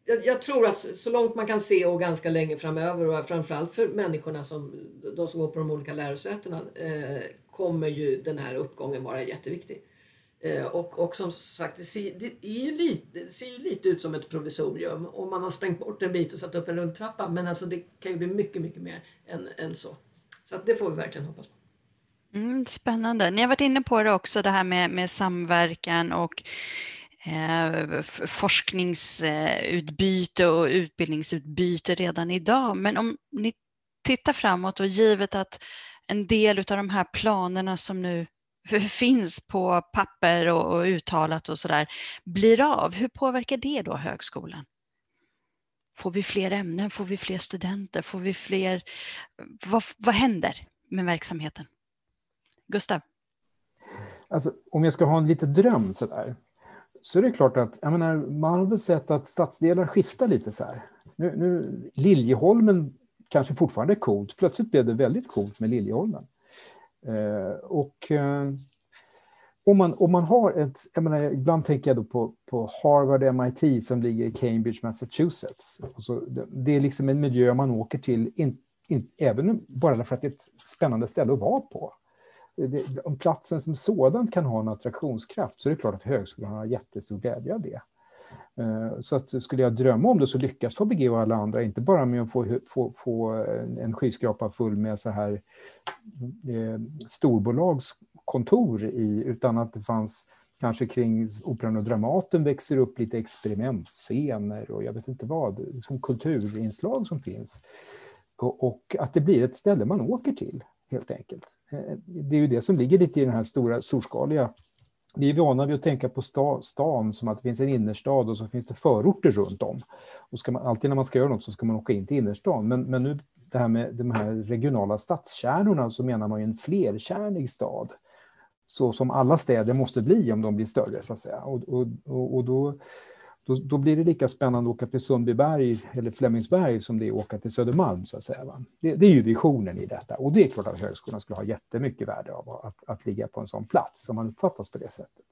jag, jag, tror att så långt man kan se och ganska länge framöver och framförallt för människorna som, de som går på de olika lärosätena eh, kommer ju den här uppgången vara jätteviktig. Eh, och, och som sagt, det ser, det, är ju lite, det ser ju lite ut som ett provisorium om man har sprängt bort en bit och satt upp en rulltrappa. Men alltså det kan ju bli mycket, mycket mer än, än så. Så att det får vi verkligen hoppas på. Mm, spännande. Ni har varit inne på det också, det här med, med samverkan och eh, forskningsutbyte och utbildningsutbyte redan idag. Men om ni tittar framåt och givet att en del av de här planerna som nu finns på papper och, och uttalat och sådär blir av, hur påverkar det då högskolan? Får vi fler ämnen? Får vi fler studenter? Får vi fler? Vad, vad händer med verksamheten? Gustav? Alltså, om jag ska ha en liten dröm så där, så är det klart att jag menar, man har väl sett att stadsdelar skiftar lite så här. Nu, nu, Liljeholmen kanske fortfarande är coolt. Plötsligt blev det väldigt coolt med Liljeholmen. Eh, och eh, om, man, om man har ett, jag menar, ibland tänker jag då på, på Harvard MIT som ligger i Cambridge, Massachusetts. Så det, det, är liksom en miljö man åker till, in, in, även bara för att det är ett spännande ställe att vara på det, om platsen som sådan kan ha en attraktionskraft så är det klart att högskolan har jättestor glädje av det. Eh, så att skulle jag drömma om det så lyckas Fabege och alla andra, inte bara med att få, få, få en skyskrapa full med så här eh, storbolagskontor i, utan att det fanns kanske kring Operan och Dramaten växer upp lite experimentscener och jag vet inte vad, som kulturinslag som finns. Och, och att det blir ett ställe man åker till helt enkelt. Eh, det är ju det som ligger lite i den här stora, storskaliga vi är vana vid att tänka på sta, stan som att det finns en innerstad och så finns det förorter runt om. Och ska man, alltid när man ska göra något så ska man åka in till innerstan. Men, men nu det här med de här regionala stadskärnorna så menar man ju en flerkärnig stad. Så som alla städer måste bli om de blir större så att säga. Och, och, och då, då, då, blir det lika spännande att åka till Sundbyberg eller Flemingsberg som det är att åka till Södermalm. Så att säga, va? Det, det, är ju visionen i detta. Och det är klart att högskolan skulle ha jättemycket värde av att, att ligga på en sån plats, om man uppfattas på det sättet.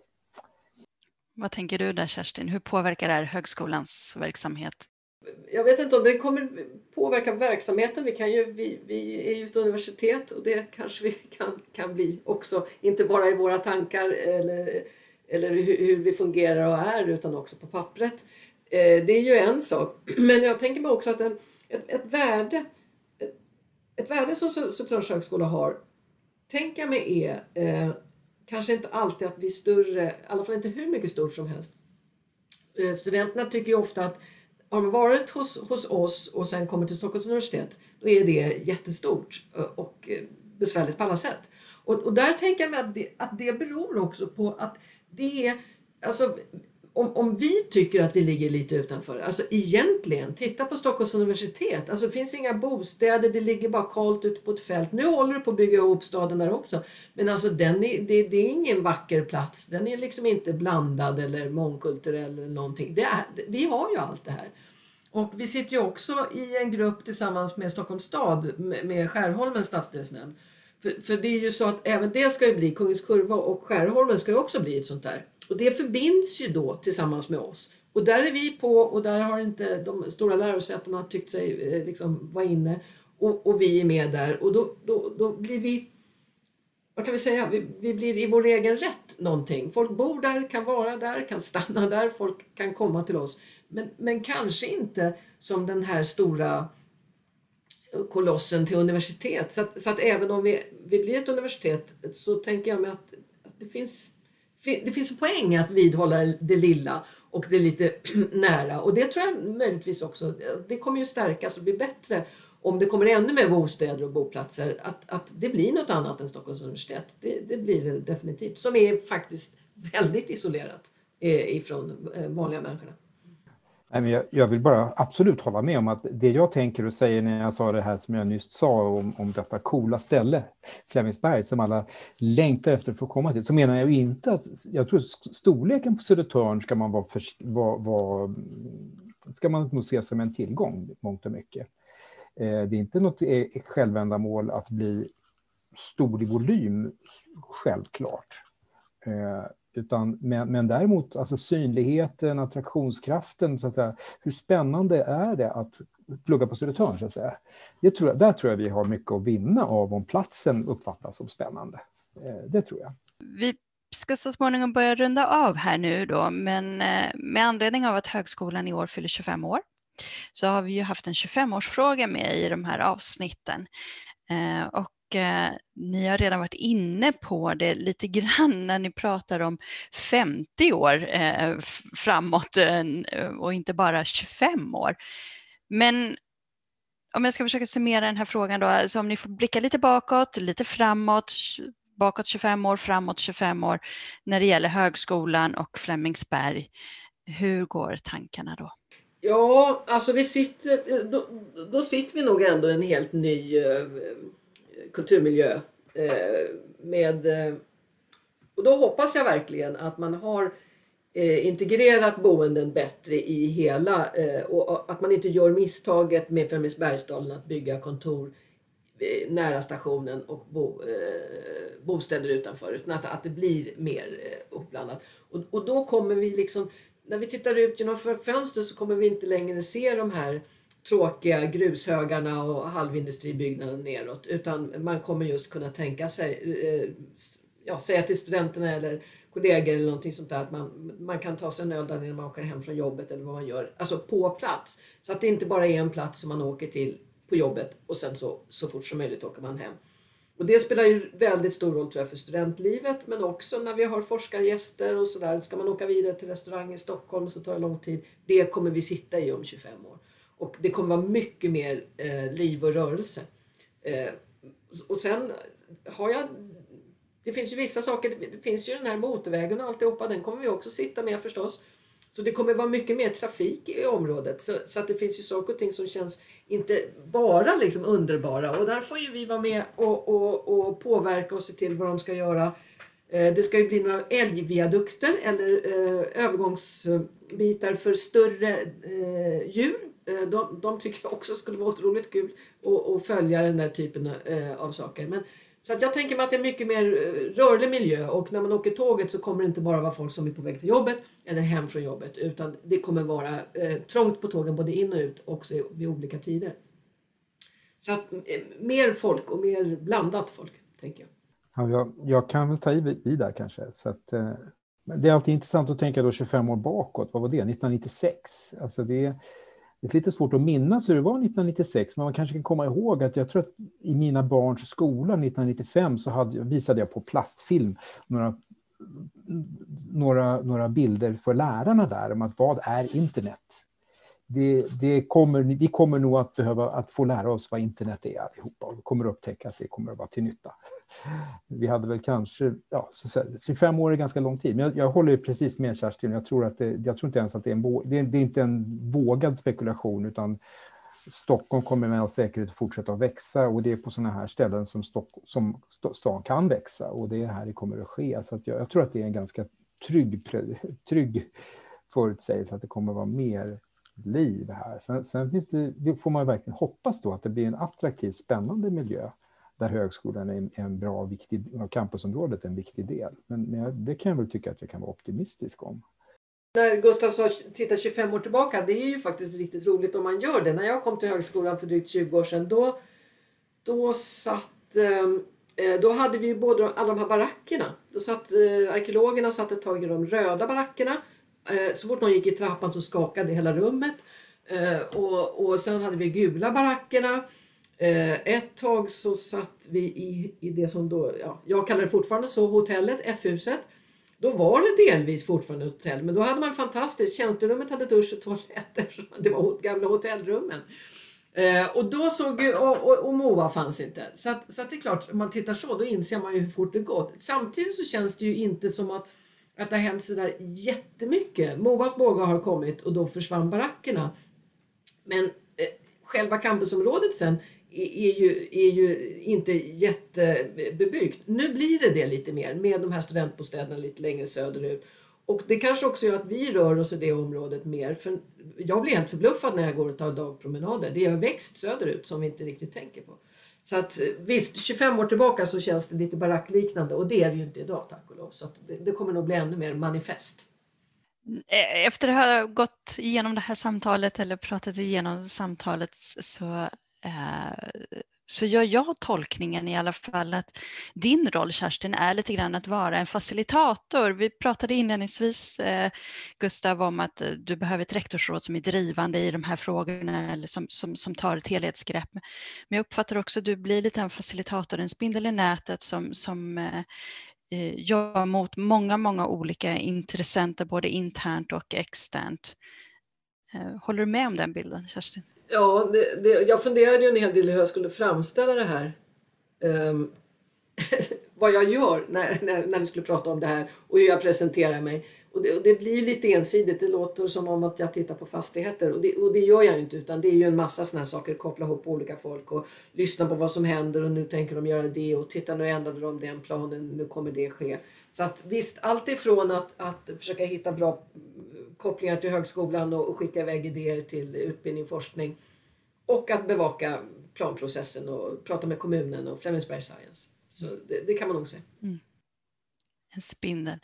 Vad tänker du där Kerstin? Hur påverkar det här högskolans verksamhet? Jag vet inte om det kommer påverka verksamheten. Vi, kan ju, vi, vi är ju ett universitet och det kanske vi kan, kan bli också, inte bara i våra tankar eller eller hur, vi fungerar och är utan också på pappret. Eh, det är ju en sak. <clears throat> Men jag tänker mig också att en, ett, ett värde ett, ett värde som Södertörns högskola har, tänker jag mig är eh, kanske inte alltid att bli större, i alla fall inte hur mycket stort som helst. Eh, studenterna tycker ju ofta att har man varit hos, hos oss och sen kommer till Stockholms universitet, då är det jättestort eh, och eh, besvärligt på alla sätt. Och, och där tänker jag mig att det, att det beror också på att det är, alltså, om, om vi tycker att vi ligger lite utanför, alltså egentligen, titta på Stockholms universitet, alltså det finns inga bostäder, det ligger bara kallt ute på ett fält. Nu håller du på att bygga ihop staden där också, men alltså den är, det, det är ingen vacker plats, den är liksom inte blandad eller mångkulturell eller någonting. Det är, vi har ju allt det här. Och vi sitter ju också i en grupp tillsammans med Stockholms stad med Skärholmens stadsdelsnämnd för, för det är ju så att även det ska ju bli, Kungens Kurva och Skärholmen ska ju också bli ett sånt där. Och det förbinds ju då tillsammans med oss. Och där är vi på och där har inte de stora lärosätena tyckt sig eh, liksom vara inne. Och, och, vi är med där och då, då, då blir vi vad kan vi säga, vi, vi, blir i vår egen rätt någonting. Folk bor där, kan vara där, kan stanna där, folk kan komma till oss. Men, men kanske inte som den här stora kolossen till universitet. Så att, så att även om vi, vi blir ett universitet så tänker jag mig att, att det, finns, det finns en poäng att vidhålla det lilla och det lite <clears throat> nära. Och det tror jag möjligtvis också, det kommer ju stärkas och bli bättre om det kommer ännu mer bostäder och boplatser, att, att det blir något annat än Stockholms universitet. Det, det blir det definitivt. Som är faktiskt väldigt isolerat eh, ifrån eh, vanliga människorna. Nej, men jag, jag, vill bara absolut hålla med om att det jag tänker och säger när jag sa det här som jag nyss sa om, om detta coola ställe, Flemingsberg, som alla längtar efter att få komma till, så menar jag ju inte att, jag tror storleken på Södertörn ska man vara, för, var, var, ska man nog se som en tillgång, mångt och mycket. Eh, det är inte något e-, e-, självändamål att bli stor i volym, självklart. Eh, utan, men, men däremot alltså synligheten, attraktionskraften, så att säga, hur spännande är det att plugga på Södertörn? Så att säga. Det tror jag, där tror jag vi har mycket att vinna av om platsen uppfattas som spännande. Eh, det tror jag. Vi ska så småningom börja runda av här nu då, men eh, med anledning av att högskolan i år fyller 25 år så har vi ju haft en 25-årsfråga med i de här avsnitten. Eh, och och eh, ni har redan varit inne på det lite <laughs> grann när ni pratar om 50 år eh, framåt eh, eh, och inte bara 25 år. Men om jag ska försöka summera den här frågan då, alltså om ni får blicka lite bakåt, lite framåt, bakåt 25 år, framåt 25 år när det gäller högskolan och Flemingsberg. Hur går tankarna då? Ja, alltså vi sitter, eh, då, då sitter vi nog ändå i en helt ny kulturmiljö. Eh, med, eh, och då hoppas jag verkligen att man har eh, integrerat boenden bättre i hela eh, och att man inte gör misstaget med Flemingsbergsdalen att bygga kontor eh, nära stationen och bo, eh, bostäder utanför utan att, att det blir mer eh, uppblandat. Och, och då kommer vi liksom när vi tittar ut genom fönstret så kommer vi inte längre se de här tråkiga grushögarna och halvindustribyggnaden neråt utan man kommer just kunna tänka sig, eh, ja, säga till studenterna eller kollegor eller någonting sånt där att man, man kan ta sig en öl där när man åker hem från jobbet eller vad man gör, alltså på plats. Så att det inte bara är en plats som man åker till på jobbet och sen så, så fort som möjligt åker man hem. Och det spelar ju väldigt stor roll tror jag, för studentlivet men också när vi har forskargäster och sådär. Ska man åka vidare till restaurang i Stockholm så tar det lång tid. Det kommer vi sitta i om 25 år. Och det kommer vara mycket mer eh, liv och rörelse. Eh, och sen har jag det finns ju vissa saker, det finns ju den här motorvägen och alltihopa, den kommer vi också sitta med förstås. Så det kommer vara mycket mer trafik i området. Så, så, att det finns ju saker och ting som känns inte bara liksom underbara. Och där får ju vi vara med och, och, och påverka och se till vad de ska göra. Eh, det ska ju bli några älgviadukter eller eh, övergångsbitar för större eh, djur. Eh, de, de tycker jag också skulle vara otroligt kul att följa den där typen eh, av saker. Men så att jag tänker mig att det är mycket mer eh, rörlig miljö och när man åker tåget så kommer det inte bara vara folk som är på väg till jobbet eller hem från jobbet utan det kommer vara eh, trångt på tågen både in och ut också vid olika tider. Så att eh, mer folk och mer blandat folk, tänker jag. Ja, jag, jag kan väl ta i, i där kanske. Så att, eh, det är alltid intressant att tänka då 25 år bakåt. Vad var det? 1996? Alltså det det är lite svårt att minnas hur det var 1996, men man kanske kan komma ihåg att jag tror att i mina barns skola 1995 så hade, visade jag på plastfilm några, några, några bilder för lärarna där om att vad är internet? Det, det kommer, vi kommer nog att behöva att få lära oss vad internet är allihopa och vi kommer att upptäcka att det kommer att vara till nytta. Vi hade väl kanske, ja, 25 år är ganska lång tid, men jag, jag håller precis med Kerstin. Jag tror, att det, jag tror inte ens att det är, en, det är, det är inte en vågad spekulation, utan Stockholm kommer med all säkerhet att fortsätta att växa och det är på sådana här ställen som, Stock, som stan kan växa och det är här det kommer att ske. Så att jag, jag tror att det är en ganska trygg, trygg förutsägelse att det kommer att vara mer liv här. Sen, sen finns det, får man verkligen hoppas då att det blir en attraktiv, spännande miljö där högskolan är en bra, och viktig, campusområdet är en viktig del. Men, men det kan jag väl tycka att jag kan vara optimistisk om. När Gustav sa titta 25 år tillbaka, det är ju faktiskt riktigt roligt om man gör det. När jag kom till högskolan för drygt 20 år sedan, då, då satt ehm, eh, då hade vi ju både alla de här barackerna. Då satt, eh, arkeologerna satt ett tag i de röda barackerna. Eh, så fort någon gick i trappan så skakade hela rummet. Eh, och, och sen hade vi gula barackerna. Eh, ett tag så satt vi i, i det som då, ja, jag kallar det fortfarande så, hotellet, F-huset. Då var det delvis fortfarande hotell, men då hade man fantastiskt, tjänsterummet hade dusch och toalett <laughs> eftersom det var gamla hotellrummen. Eh, och då såg ju, och, och, och MOA fanns inte. Så, att, så att det är klart, om man tittar så, då inser man ju hur fort det gått. Samtidigt så känns det ju inte som att, att det har hänt sådär jättemycket. MOAs bågar har kommit och då försvann barackerna. Men eh, själva campusområdet sen är ju, är ju inte jättebebyggt. Nu blir det det lite mer med de här studentbostäderna lite längre söderut. Och det kanske också gör att vi rör oss i det området mer. För jag blir helt förbluffad när jag går och tar dagpromenader. Det har växt söderut som vi inte riktigt tänker på. Så att visst, 25 år tillbaka så känns det lite barackliknande och det är det ju inte idag tack och lov. Så det, det kommer nog bli ännu mer manifest. E, efter att ha gått igenom det här samtalet eller pratat igenom samtalet så Eh, så gör jag tolkningen i alla fall att din roll Kerstin är lite grann att vara en facilitator. Vi pratade inledningsvis eh, Gustav om att eh, du behöver ett rektorsråd som är drivande i de här frågorna eller som, som, som tar ett helhetsgrepp. Men jag uppfattar också att du blir lite en facilitator, en spindel i nätet som, som eh, eh, jobbar mot många, många olika intressenter både internt och externt. Håller du med om den bilden Kerstin? Ja, det, det, jag funderade ju en hel del hur jag skulle framställa det här. Um, <laughs> vad jag gör när, när, när, vi skulle prata om det här och hur jag presenterar mig. Och det, och det, blir lite ensidigt. Det låter som om att jag tittar på fastigheter och det, och det gör jag ju inte utan det är ju en massa sådana här saker. Koppla ihop olika folk och lyssna på vad som händer och nu tänker de göra det och titta nu ändrade de den planen, nu kommer det ske. Så att visst, allt ifrån att, att försöka hitta bra eh, kopplingar till högskolan och, och skicka iväg idéer till utbildning och forskning. Och att bevaka planprocessen och prata med kommunen och Flemingsberg Science. Så det, det, kan man nog se. Mm. En spindel.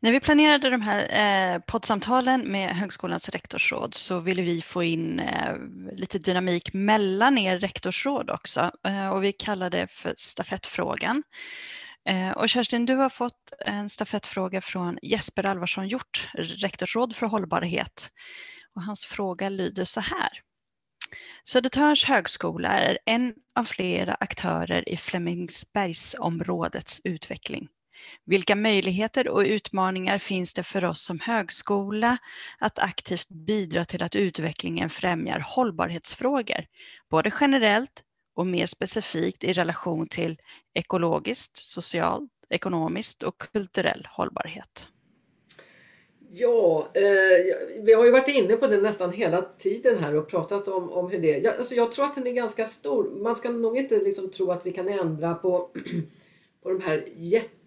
När vi planerade de här eh, poddsamtalen med Högskolans rektorsråd så ville vi få in eh, lite dynamik mellan er rektorsråd också eh, och vi kallade det för stafettfrågan. Eh, och Kerstin, du har fått en stafettfråga från Jesper Alvarsson Hjort, rektorsråd för hållbarhet. Och hans fråga lyder så här. Södertörns högskola är en av flera aktörer i Flemingsbergsområdets utveckling. Vilka möjligheter och utmaningar finns det för oss som högskola att aktivt bidra till att utvecklingen främjar hållbarhetsfrågor, både generellt och mer specifikt i relation till ekologiskt, socialt, ekonomiskt och kulturell hållbarhet? Ja, eh, vi har ju varit inne på det nästan hela tiden här och pratat om, om hur det är. Jag, alltså jag tror att den är ganska stor. Man ska nog inte liksom tro att vi kan ändra på, <clears throat> på de här jätte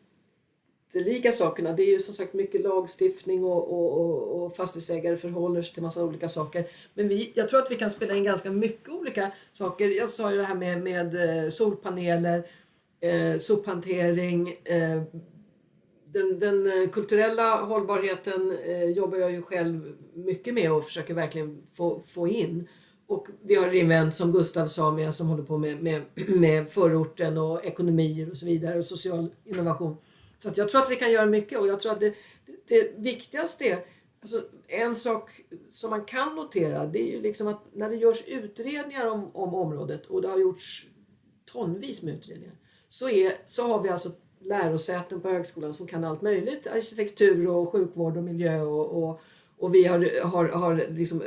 jättelika sakerna. Det är ju som sagt mycket lagstiftning och, och, och, och fastighetsägare förhåller sig till massa olika saker. Men vi, jag tror att vi kan spela in ganska mycket olika saker. Jag sa ju det här med, med eh, solpaneler, eh, sophantering, eh, den, den, eh, kulturella hållbarheten eh, jobbar jag ju själv mycket med och försöker verkligen få, få in. Och vi har Reinvent som Gustav sa med, som håller på med, med, <clears throat> med förorten och ekonomier och så vidare och social innovation. Så att jag tror att vi kan göra mycket och jag tror att det, det, det viktigaste är Alltså, en sak som man kan notera det är ju liksom att när det görs utredningar om, om området och det har gjorts tonvis med utredningar så, är, så har vi alltså lärosäten på högskolan som kan allt möjligt. Arkitektur och sjukvård och miljö och, och, och vi har, har, har liksom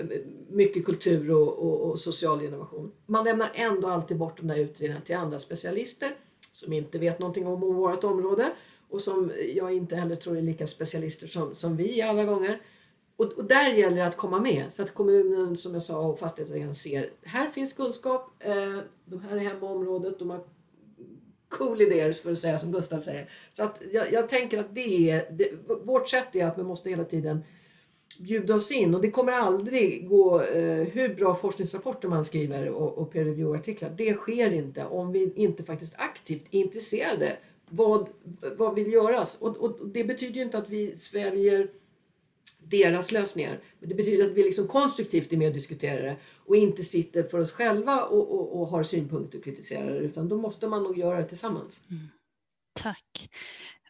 mycket kultur och, och, och, social innovation. Man lämnar ändå alltid bort de där utredningarna till andra specialister som inte vet någonting om vårt område och som jag inte heller tror är lika specialister som, som vi alla gånger. Och, och, där gäller det att komma med så att kommunen som jag sa och fastighetsägaren ser här finns kunskap, eh, de här är hemma området, de har cool idéer för att säga som Gustav säger. Så att jag, jag tänker att det är, det, vårt sätt är att vi måste hela tiden bjuda oss in och det kommer aldrig gå eh, hur bra forskningsrapporter man skriver och, och peer review-artiklar. Det sker inte om vi inte faktiskt aktivt är intresserade vad, vad vill göras? Och, och, det betyder ju inte att vi sväljer deras lösningar. Men det betyder att vi liksom konstruktivt är med och diskuterar det och inte sitter för oss själva och, och, och har synpunkter och kritiserar det utan då måste man nog göra det tillsammans. Mm. Tack.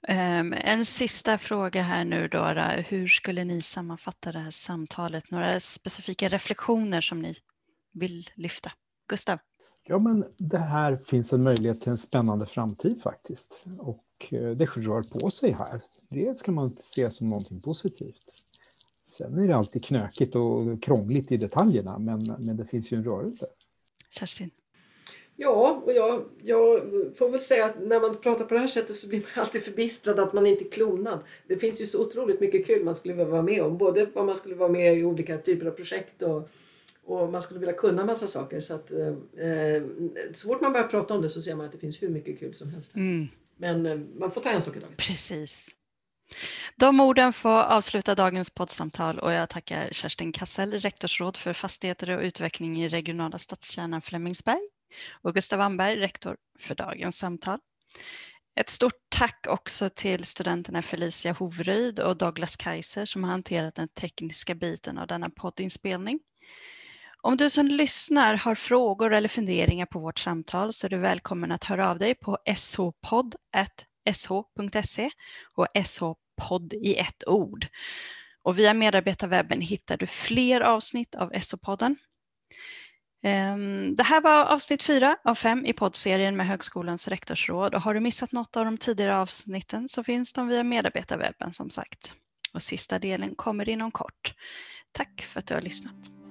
Um, en sista fråga här nu då. Hur skulle ni sammanfatta det här samtalet? Några specifika reflektioner som ni vill lyfta? Gustav? Ja, men det här finns en möjlighet till en spännande framtid faktiskt. Och eh, det rör på sig här. Det ska man se som någonting positivt. Sen är det alltid knökigt och krångligt i detaljerna, men, men det finns ju en rörelse. Kerstin? Ja, och jag, jag får väl säga att när man pratar på det här sättet så blir man alltid förbistrad att man inte är klonad. Det finns ju så otroligt mycket kul man skulle vilja vara med om. Både vad man skulle vara med i olika typer av projekt och, och man skulle vilja kunna massa saker. Så, att, eh, så fort man börjar prata om det så ser man att det finns hur mycket kul som helst. Mm. Men eh, man får ta en sak i taget. Precis. De orden får avsluta dagens poddsamtal och jag tackar Kerstin Kassel, rektorsråd för fastigheter och utveckling i regionala stadskärnan Flemingsberg och Gustav Wannberg, rektor för dagens samtal. Ett stort tack också till studenterna Felicia Hovryd och Douglas Kaiser som har hanterat den tekniska biten av denna poddinspelning. Om du som lyssnar har frågor eller funderingar på vårt samtal så är du välkommen att höra av dig på shpodd.sh.se och shpodd i ett ord. Och via medarbetarwebben hittar du fler avsnitt av SH-podden. Ehm, det här var avsnitt fyra av fem i poddserien med Högskolans rektorsråd och har du missat något av de tidigare avsnitten så finns de via medarbetarwebben som sagt. Och sista delen kommer inom kort. Tack för att du har lyssnat.